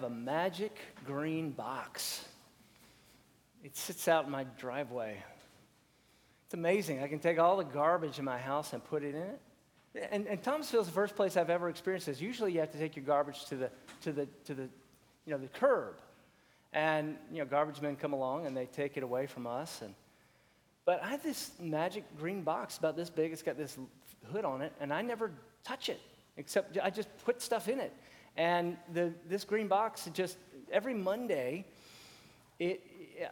have a magic green box. It sits out in my driveway. It's amazing. I can take all the garbage in my house and put it in it. And, and Thomasville is the first place I've ever experienced this. Usually you have to take your garbage to the, to the, to the, you know, the curb. And, you know, garbage men come along and they take it away from us. And, but I have this magic green box about this big. It's got this hood on it, and I never touch it, except I just put stuff in it. And the, this green box, just every Monday, it,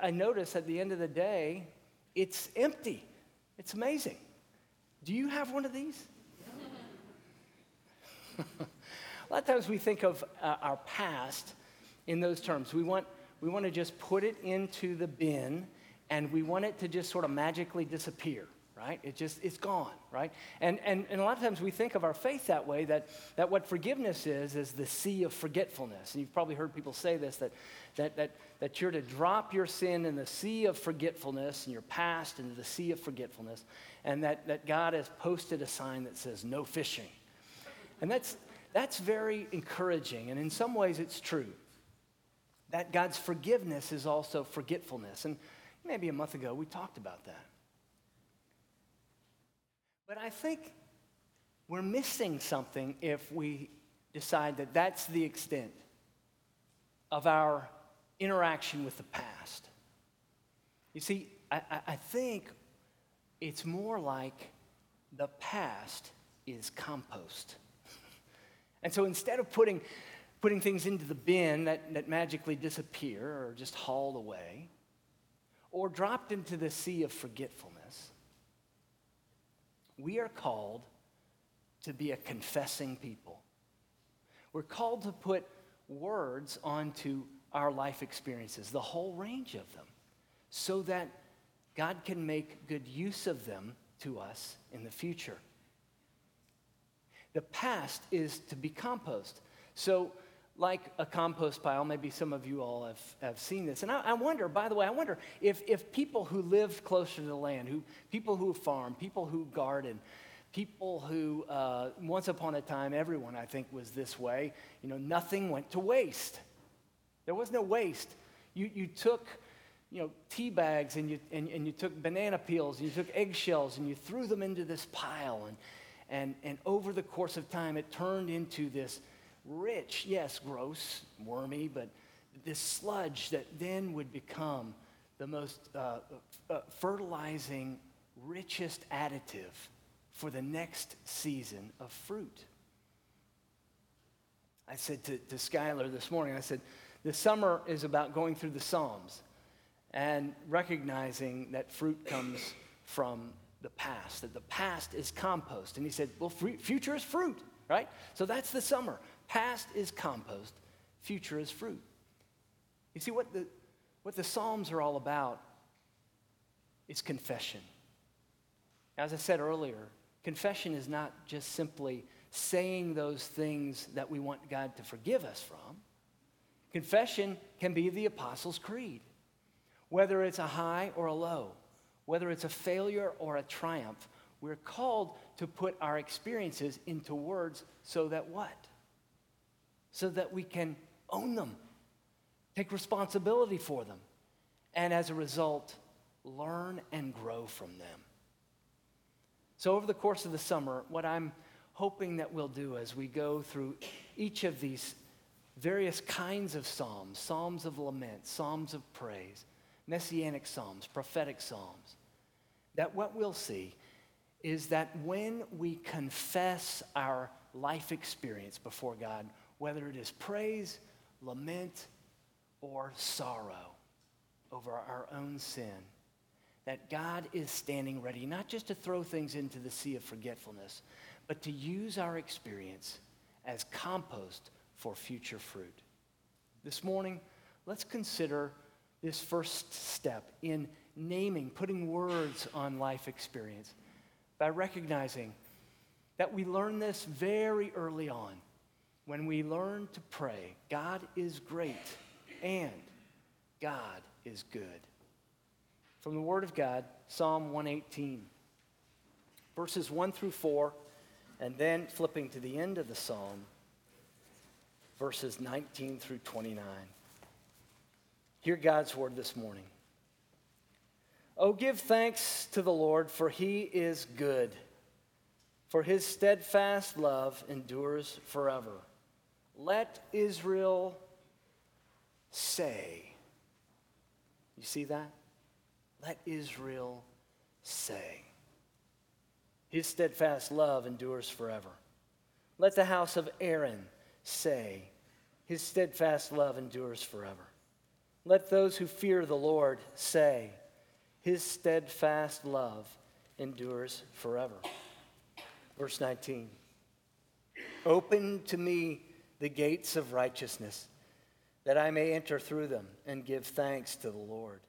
I notice at the end of the day, it's empty. It's amazing. Do you have one of these? a lot of times we think of uh, our past in those terms. We want, we want to just put it into the bin and we want it to just sort of magically disappear right? It just it's gone right? And, and and a lot of times we think of our faith that way that that what forgiveness is is the sea of forgetfulness. And you've probably heard people say this that that that, that you're to drop your sin in the sea of forgetfulness and your past into the sea of forgetfulness and that that god has posted a sign that says no fishing. And that's that's very encouraging and in some ways it's true that god's forgiveness is also forgetfulness. And maybe a month ago we talked about that but I think we're missing something if we decide that that's the extent of our interaction with the past. You see, I, I think it's more like the past is compost. and so instead of putting, putting things into the bin that, that magically disappear or just hauled away, or dropped into the sea of forgetfulness, we are called to be a confessing people. We're called to put words onto our life experiences, the whole range of them, so that God can make good use of them to us in the future. The past is to be compost. So, like a compost pile, maybe some of you all have, have seen this. And I, I, wonder, by the way, I wonder if, if people who live closer to the land, who, people who farm, people who garden, people who, uh, once upon a time, everyone I think was this way, you know, nothing went to waste. There was no waste. You, you took, you know, tea bags and you, and, and you took banana peels and you took eggshells and you threw them into this pile. And, and, and over the course of time, it turned into this rich, yes, gross, wormy, but this sludge that then would become the most uh, uh, fertilizing, richest additive for the next season of fruit. I said to, to Skylar this morning, I said, the summer is about going through the Psalms and recognizing that fruit comes from the past, that the past is compost. And he said, well, future is fruit, right? So that's the summer. Past is compost, future is fruit. You see, what the, what the Psalms are all about is confession. As I said earlier, confession is not just simply saying those things that we want God to forgive us from. Confession can be the Apostles' Creed, whether it's a high or a low, whether it's a failure or a triumph. We're called to put our experiences into words so that what? So that we can own them, take responsibility for them, and as a result, learn and grow from them. So, over the course of the summer, what I'm hoping that we'll do as we go through each of these various kinds of psalms psalms of lament, psalms of praise, messianic psalms, prophetic psalms that what we'll see is that when we confess our life experience before God, whether it is praise, lament, or sorrow over our own sin, that God is standing ready, not just to throw things into the sea of forgetfulness, but to use our experience as compost for future fruit. This morning, let's consider this first step in naming, putting words on life experience by recognizing that we learn this very early on when we learn to pray, God is great and God is good. From the Word of God, Psalm 118, verses 1 through 4, and then flipping to the end of the psalm, verses 19 through 29. Hear God's word this morning. Oh, give thanks to the Lord, for he is good, for his steadfast love endures forever. Let Israel say. You see that? Let Israel say. His steadfast love endures forever. Let the house of Aaron say, His steadfast love endures forever. Let those who fear the Lord say, His steadfast love endures forever. Verse 19 Open to me the gates of righteousness, that I may enter through them and give thanks to the Lord.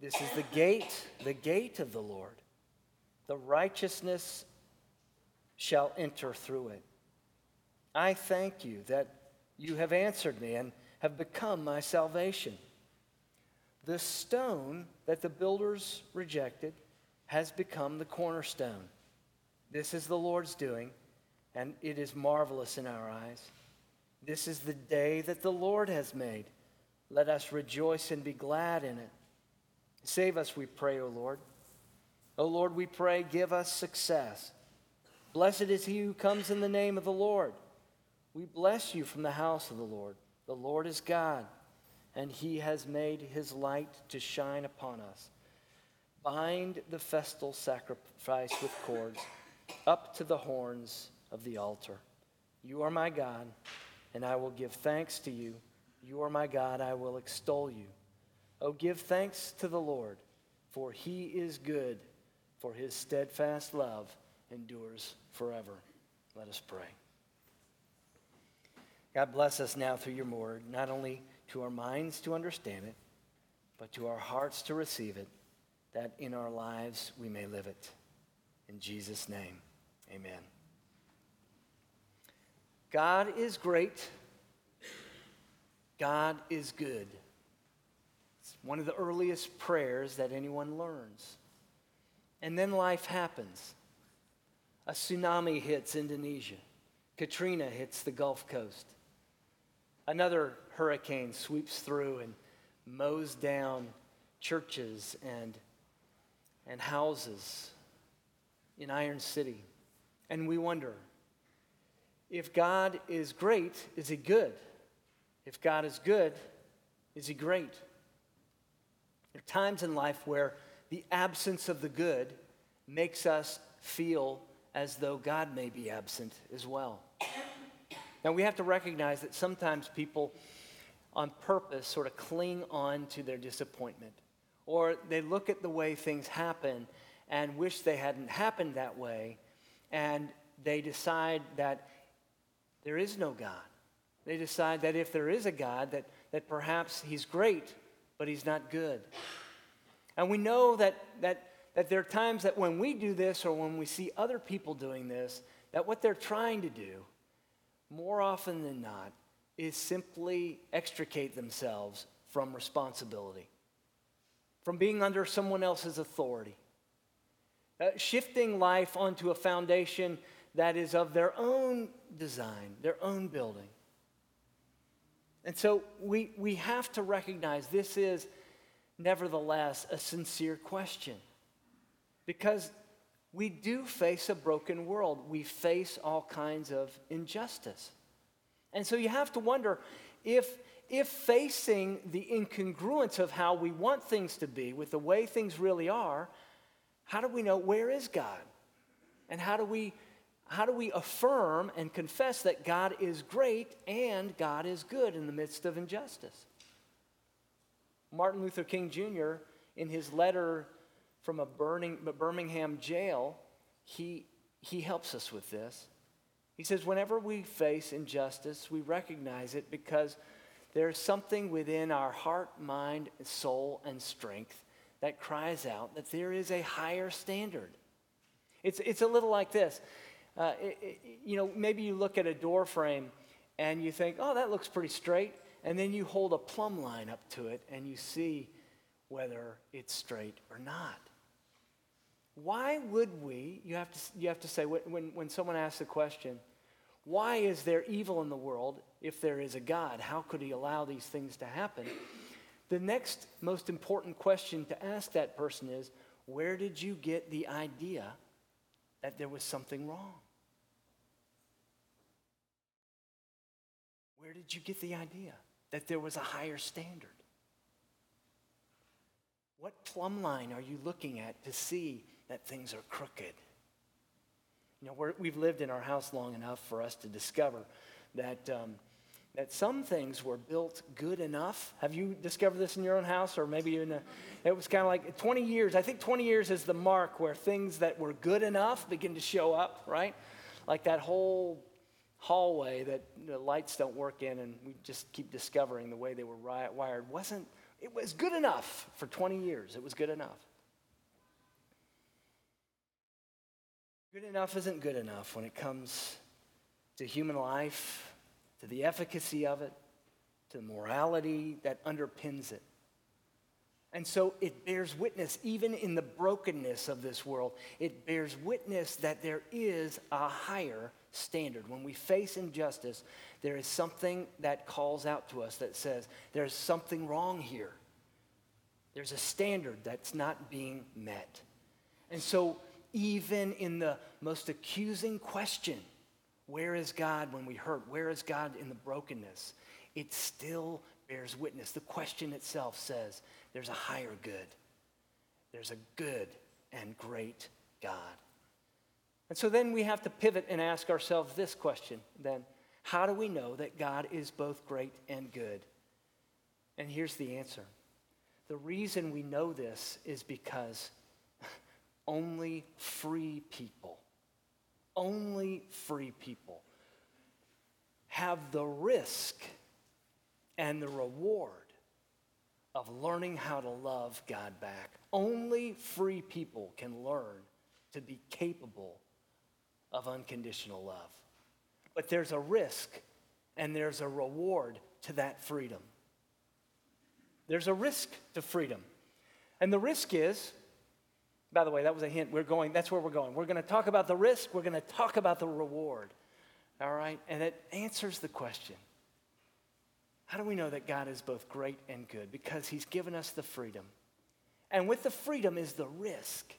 This is the gate, the gate of the Lord. The righteousness shall enter through it. I thank you that you have answered me and have become my salvation. The stone that the builders rejected has become the cornerstone. This is the Lord's doing, and it is marvelous in our eyes. This is the day that the Lord has made. Let us rejoice and be glad in it. Save us, we pray, O Lord. O Lord, we pray, give us success. Blessed is he who comes in the name of the Lord. We bless you from the house of the Lord. The Lord is God, and he has made his light to shine upon us. Bind the festal sacrifice with cords up to the horns of the altar. You are my God, and I will give thanks to you. You are my God, I will extol you. Oh, give thanks to the Lord, for he is good, for his steadfast love endures forever. Let us pray. God bless us now through your word, not only to our minds to understand it, but to our hearts to receive it, that in our lives we may live it. In Jesus' name, amen. God is great. God is good. It's one of the earliest prayers that anyone learns. And then life happens. A tsunami hits Indonesia. Katrina hits the Gulf Coast. Another hurricane sweeps through and mows down churches and, and houses in Iron City. And we wonder if God is great, is he good? If God is good, is he great? There are times in life where the absence of the good makes us feel as though God may be absent as well. Now, we have to recognize that sometimes people on purpose sort of cling on to their disappointment, or they look at the way things happen and wish they hadn't happened that way, and they decide that there is no God. They decide that if there is a God, that, that perhaps he's great, but he's not good. And we know that, that, that there are times that when we do this or when we see other people doing this, that what they're trying to do more often than not, is simply extricate themselves from responsibility, from being under someone else's authority, uh, shifting life onto a foundation that is of their own design, their own building. And so we, we have to recognize this is nevertheless a sincere question because we do face a broken world. We face all kinds of injustice. And so you have to wonder if, if facing the incongruence of how we want things to be with the way things really are, how do we know where is God? And how do we how do we affirm and confess that God is great and God is good in the midst of injustice? Martin Luther King Jr., in his letter from a Birmingham jail, he, he helps us with this. He says, whenever we face injustice, we recognize it because there's something within our heart, mind, soul, and strength that cries out that there is a higher standard. It's, it's a little like this. Uh, it, you know, maybe you look at a door frame and you think, oh, that looks pretty straight. And then you hold a plumb line up to it and you see whether it's straight or not. Why would we, you have to, you have to say, when, when someone asks a question, Why is there evil in the world if there is a God? How could he allow these things to happen? The next most important question to ask that person is where did you get the idea that there was something wrong? Where did you get the idea that there was a higher standard? What plumb line are you looking at to see that things are crooked? You know, we have lived in our house long enough for us to discover that, um, that some things were built good enough. Have you discovered this in your own house? Or maybe in a, it was kind of like 20 years. I think 20 years is the mark where things that were good enough begin to show up, right? Like that whole hallway that the lights don't work in, and we just keep discovering the way they were wired wasn't, it was good enough for 20 years. It was good enough. Good enough isn't good enough when it comes to human life, to the efficacy of it, to the morality that underpins it. And so it bears witness, even in the brokenness of this world, it bears witness that there is a higher standard. When we face injustice, there is something that calls out to us that says, there's something wrong here. There's a standard that's not being met. And so even in the most accusing question where is God when we hurt? Where is God in the brokenness? It still bears witness. The question itself says there's a higher good, there's a good and great God. And so then we have to pivot and ask ourselves this question then how do we know that God is both great and good? And here's the answer. The reason we know this is because only free people, only free people have the risk and the reward of learning how to love God back. Only free people can learn to be capable of unconditional love. But there's a risk and there's a reward to that freedom. There's a risk to freedom. And the risk is by the way, that was a hint. We're going, that's where we're going. We're going to talk about the risk, we're going to talk about the reward. All right? And it answers the question How do we know that God is both great and good? Because He's given us the freedom. And with the freedom is the risk.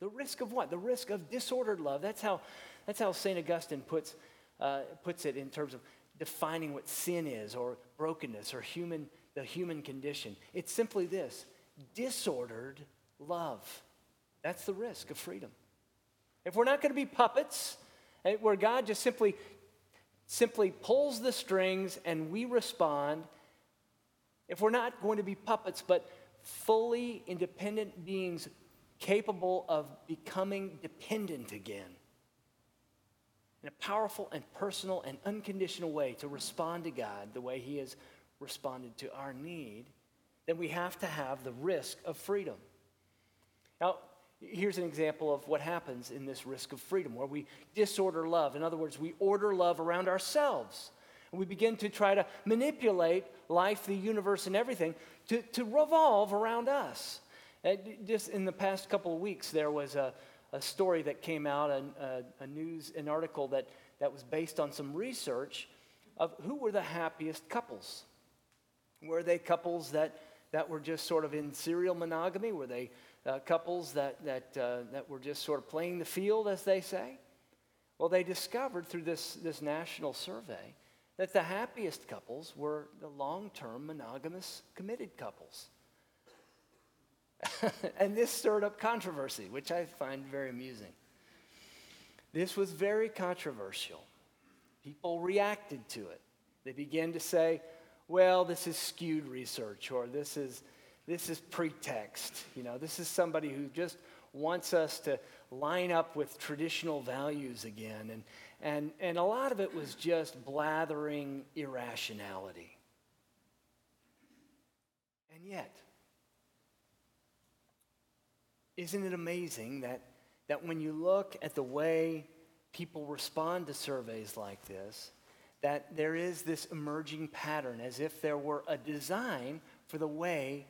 The risk of what? The risk of disordered love. That's how, that's how St. Augustine puts, uh, puts it in terms of defining what sin is or brokenness or human, the human condition. It's simply this disordered love. That's the risk of freedom. If we're not going to be puppets, eh, where God just simply simply pulls the strings and we respond, if we're not going to be puppets, but fully independent beings capable of becoming dependent again in a powerful and personal and unconditional way to respond to God the way He has responded to our need, then we have to have the risk of freedom. Now, Here's an example of what happens in this risk of freedom, where we disorder love. In other words, we order love around ourselves. And we begin to try to manipulate life, the universe, and everything to, to revolve around us. And just in the past couple of weeks, there was a, a story that came out, a, a news, an article that, that was based on some research of who were the happiest couples. Were they couples that, that were just sort of in serial monogamy? Were they uh, couples that, that, uh, that were just sort of playing the field, as they say? Well, they discovered through this, this national survey that the happiest couples were the long term monogamous committed couples. and this stirred up controversy, which I find very amusing. This was very controversial. People reacted to it. They began to say, well, this is skewed research, or this is, this is pretext. You know, this is somebody who just wants us to line up with traditional values again. And, and, and a lot of it was just blathering irrationality. And yet, isn't it amazing that, that when you look at the way people respond to surveys like this, that there is this emerging pattern as if there were a design for the way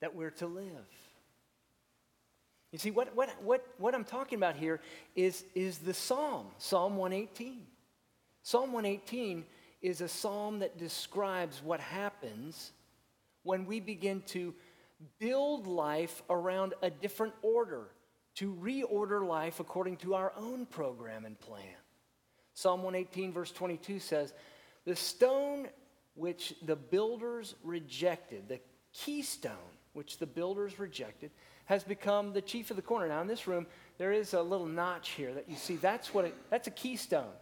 that we're to live. You see, what, what, what, what I'm talking about here is, is the Psalm, Psalm 118. Psalm 118 is a psalm that describes what happens when we begin to build life around a different order, to reorder life according to our own program and plan. Psalm 118, verse 22 says, The stone which the builders rejected, the keystone which the builders rejected, has become the chief of the corner. Now, in this room, there is a little notch here that you see. That's what it, that's a keystone.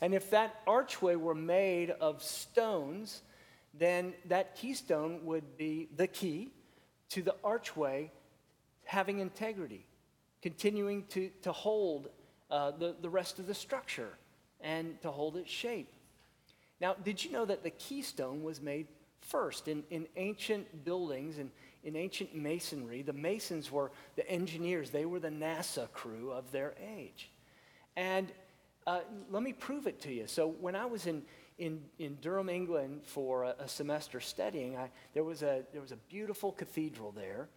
And if that archway were made of stones, then that keystone would be the key to the archway having integrity, continuing to, to hold uh, the, the rest of the structure and to hold its shape. Now, did you know that the keystone was made first in, in ancient buildings and in ancient masonry? The masons were the engineers, they were the NASA crew of their age. And uh, let me prove it to you. So, when I was in, in, in Durham, England for a, a semester studying, I, there, was a, there was a beautiful cathedral there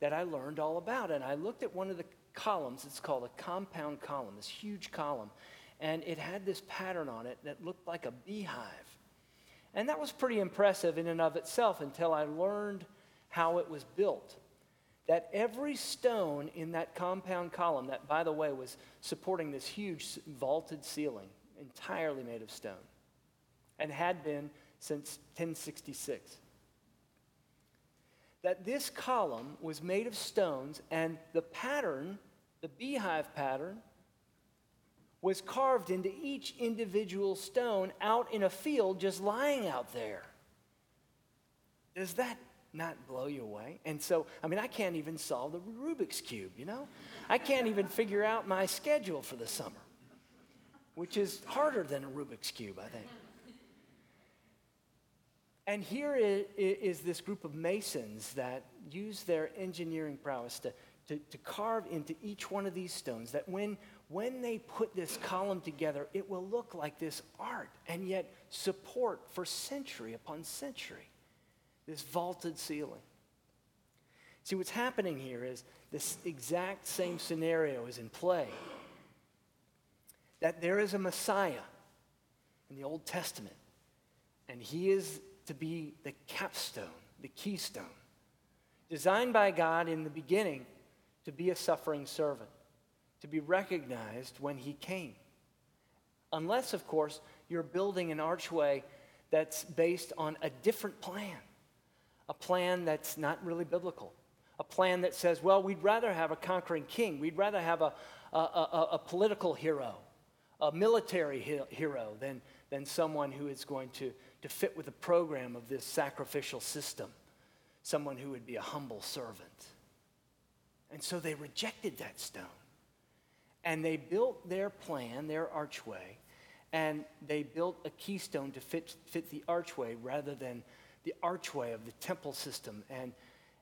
that I learned all about. And I looked at one of the columns, it's called a compound column, this huge column and it had this pattern on it that looked like a beehive. And that was pretty impressive in and of itself until I learned how it was built. That every stone in that compound column, that by the way was supporting this huge vaulted ceiling, entirely made of stone, and had been since 1066. That this column was made of stones, and the pattern, the beehive pattern, was carved into each individual stone out in a field just lying out there. Does that not blow you away? And so, I mean, I can't even solve the Rubik's Cube, you know? I can't even figure out my schedule for the summer, which is harder than a Rubik's Cube, I think. And here is this group of masons that use their engineering prowess to, to, to carve into each one of these stones that when when they put this column together, it will look like this art and yet support for century upon century this vaulted ceiling. See, what's happening here is this exact same scenario is in play. That there is a Messiah in the Old Testament, and he is to be the capstone, the keystone, designed by God in the beginning to be a suffering servant to be recognized when he came. Unless, of course, you're building an archway that's based on a different plan, a plan that's not really biblical, a plan that says, well, we'd rather have a conquering king, we'd rather have a, a, a, a political hero, a military hero, than, than someone who is going to, to fit with the program of this sacrificial system, someone who would be a humble servant. And so they rejected that stone. And they built their plan, their archway, and they built a keystone to fit, fit the archway rather than the archway of the temple system and,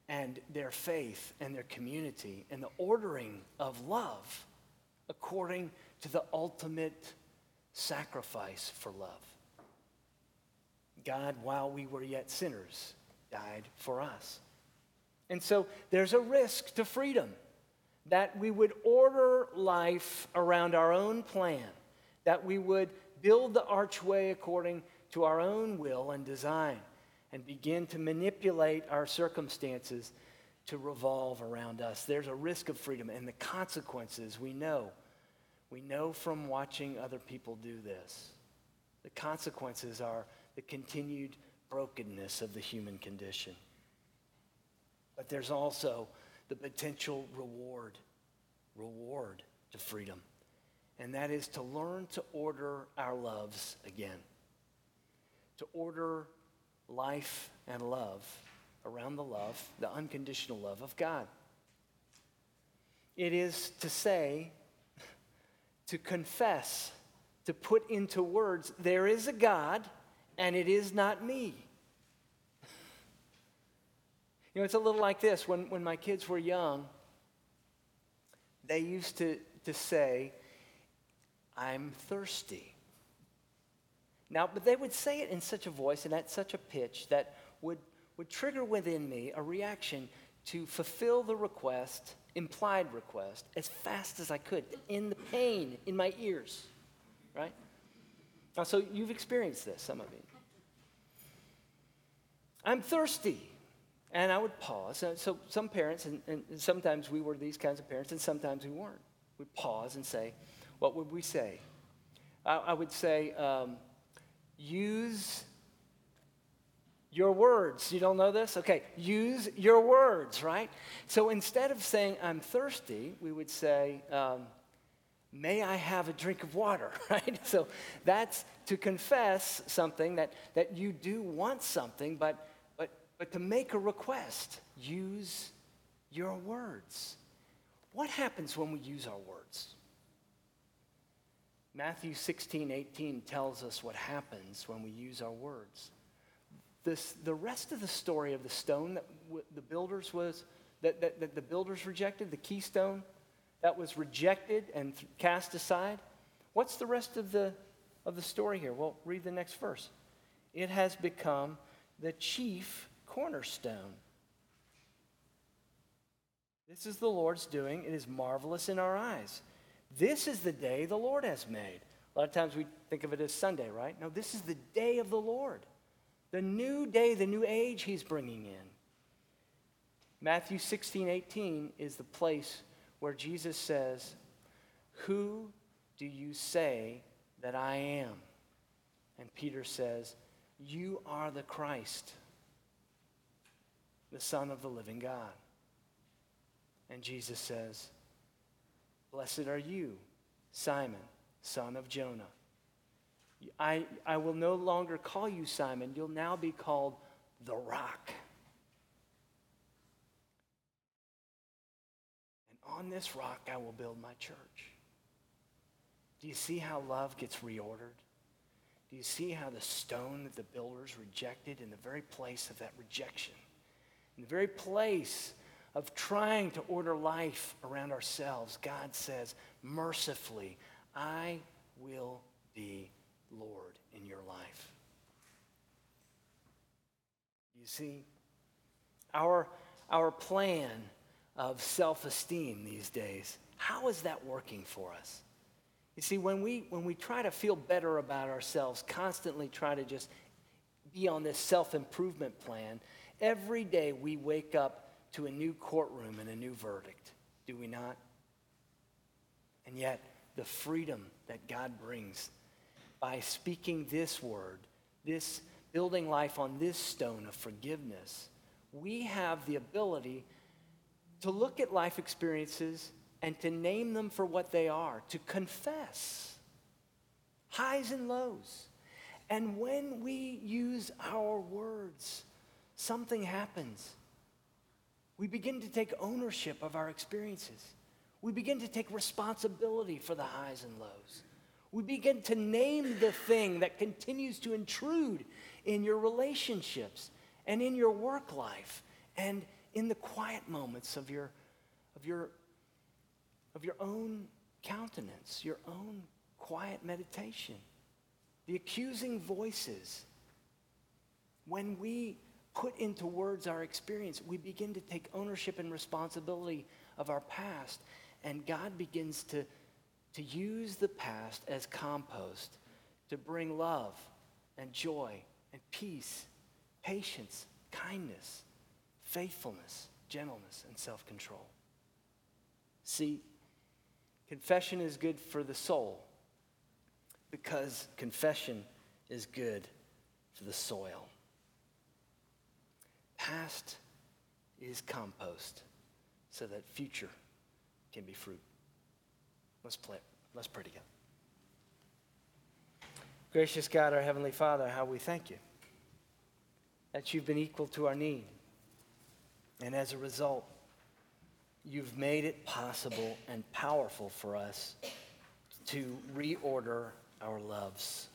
and their faith and their community and the ordering of love according to the ultimate sacrifice for love. God, while we were yet sinners, died for us. And so there's a risk to freedom that we would order life around our own plan, that we would build the archway according to our own will and design, and begin to manipulate our circumstances to revolve around us. There's a risk of freedom, and the consequences we know. We know from watching other people do this. The consequences are the continued brokenness of the human condition. But there's also the potential reward, reward to freedom. And that is to learn to order our loves again. To order life and love around the love, the unconditional love of God. It is to say, to confess, to put into words, there is a God and it is not me. You know, it's a little like this. When, when my kids were young, they used to, to say, I'm thirsty. Now, but they would say it in such a voice and at such a pitch that would, would trigger within me a reaction to fulfill the request, implied request, as fast as I could, in the pain in my ears, right? Now, so you've experienced this, some of you. I'm thirsty. And I would pause. So some parents, and, and sometimes we were these kinds of parents, and sometimes we weren't. We'd pause and say, what would we say? I, I would say, um, use your words. You don't know this? Okay, use your words, right? So instead of saying, I'm thirsty, we would say, um, may I have a drink of water, right? So that's to confess something that, that you do want something, but but to make a request, use your words. What happens when we use our words? Matthew 16, 18 tells us what happens when we use our words. This, the rest of the story of the stone that w- the builders was that, that, that, the builders rejected, the keystone that was rejected and th- cast aside. What's the rest of the, of the story here? Well, read the next verse. It has become the chief cornerstone. This is the Lord's doing. It is marvelous in our eyes. This is the day the Lord has made. A lot of times we think of it as Sunday, right? No, this is the day of the Lord. The new day, the new age he's bringing in. Matthew 16, 18 is the place where Jesus says, Who do you say that I am? And Peter says, You are the Christ the Son of the living God. And Jesus says, Blessed are you, Simon, son of Jonah. I, I will no longer call you Simon. You'll now be called the rock. And on this rock I will build my church. Do you see how love gets reordered? Do you see how the stone that the builders rejected in the very place of that rejection in the very place of trying to order life around ourselves, God says, mercifully, I will be Lord in your life. You see, our, our plan of self esteem these days, how is that working for us? You see, when we, when we try to feel better about ourselves, constantly try to just be on this self improvement plan, Every day we wake up to a new courtroom and a new verdict, do we not? And yet, the freedom that God brings by speaking this word, this building life on this stone of forgiveness, we have the ability to look at life experiences and to name them for what they are, to confess highs and lows. And when we use our words, something happens. We begin to take ownership of our experiences. We begin to take responsibility for the highs and lows. We begin to name the thing that continues to intrude in your relationships and in your work life and in the quiet moments of your, of your, of your own countenance, your own quiet meditation. The accusing voices. When we put into words our experience, we begin to take ownership and responsibility of our past. And God begins to, to use the past as compost to bring love and joy and peace, patience, kindness, faithfulness, gentleness, and self control. See, confession is good for the soul because confession is good for the soil. Past is compost so that future can be fruit. Let's play. Let's pray together. Gracious God, our Heavenly Father, how we thank you that you've been equal to our need. And as a result, you've made it possible and powerful for us to reorder our loves.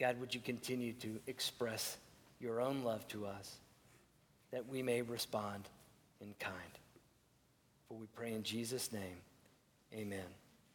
God, would you continue to express your own love to us, that we may respond in kind. For we pray in Jesus' name, amen.